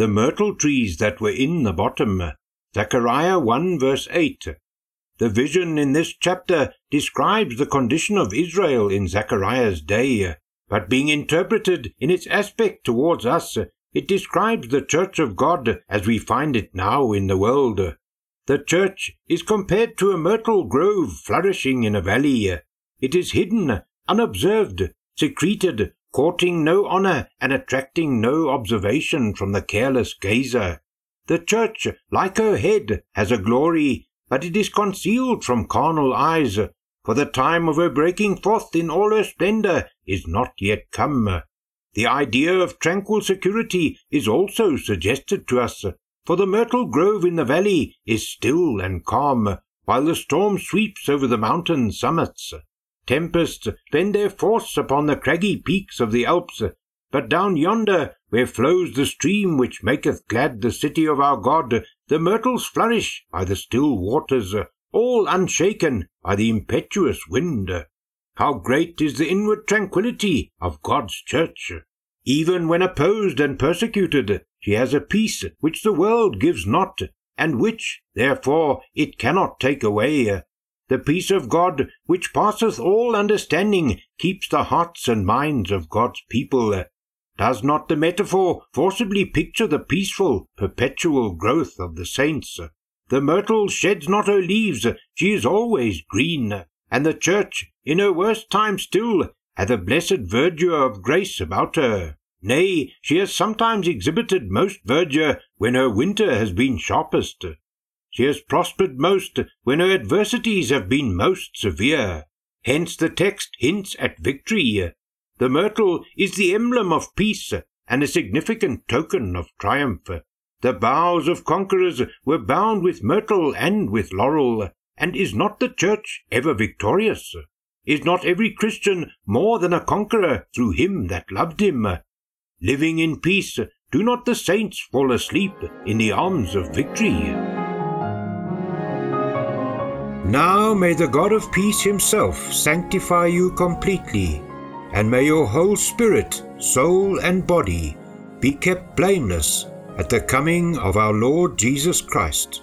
The myrtle trees that were in the bottom. Zechariah 1 verse 8. The vision in this chapter describes the condition of Israel in Zechariah's day, but being interpreted in its aspect towards us, it describes the church of God as we find it now in the world. The church is compared to a myrtle grove flourishing in a valley. It is hidden, unobserved, secreted, courting no honour and attracting no observation from the careless gazer. The church, like her head, has a glory, but it is concealed from carnal eyes, for the time of her breaking forth in all her splendour is not yet come. The idea of tranquil security is also suggested to us, for the myrtle grove in the valley is still and calm, while the storm sweeps over the mountain summits. Tempests spend their force upon the craggy peaks of the Alps, but down yonder, where flows the stream which maketh glad the city of our God, the myrtles flourish by the still waters, all unshaken by the impetuous wind. How great is the inward tranquillity of God's church! Even when opposed and persecuted, she has a peace which the world gives not, and which, therefore, it cannot take away. The peace of God, which passeth all understanding, keeps the hearts and minds of God's people. Does not the metaphor forcibly picture the peaceful, perpetual growth of the saints? The myrtle sheds not her leaves, she is always green, and the church, in her worst time still, hath a blessed verdure of grace about her. Nay, she has sometimes exhibited most verdure when her winter has been sharpest. She has prospered most when her adversities have been most severe. Hence the text hints at victory. The myrtle is the emblem of peace and a significant token of triumph. The boughs of conquerors were bound with myrtle and with laurel. And is not the church ever victorious? Is not every Christian more than a conqueror through him that loved him? Living in peace, do not the saints fall asleep in the arms of victory? Now may the God of peace himself sanctify you completely, and may your whole spirit, soul, and body be kept blameless at the coming of our Lord Jesus Christ.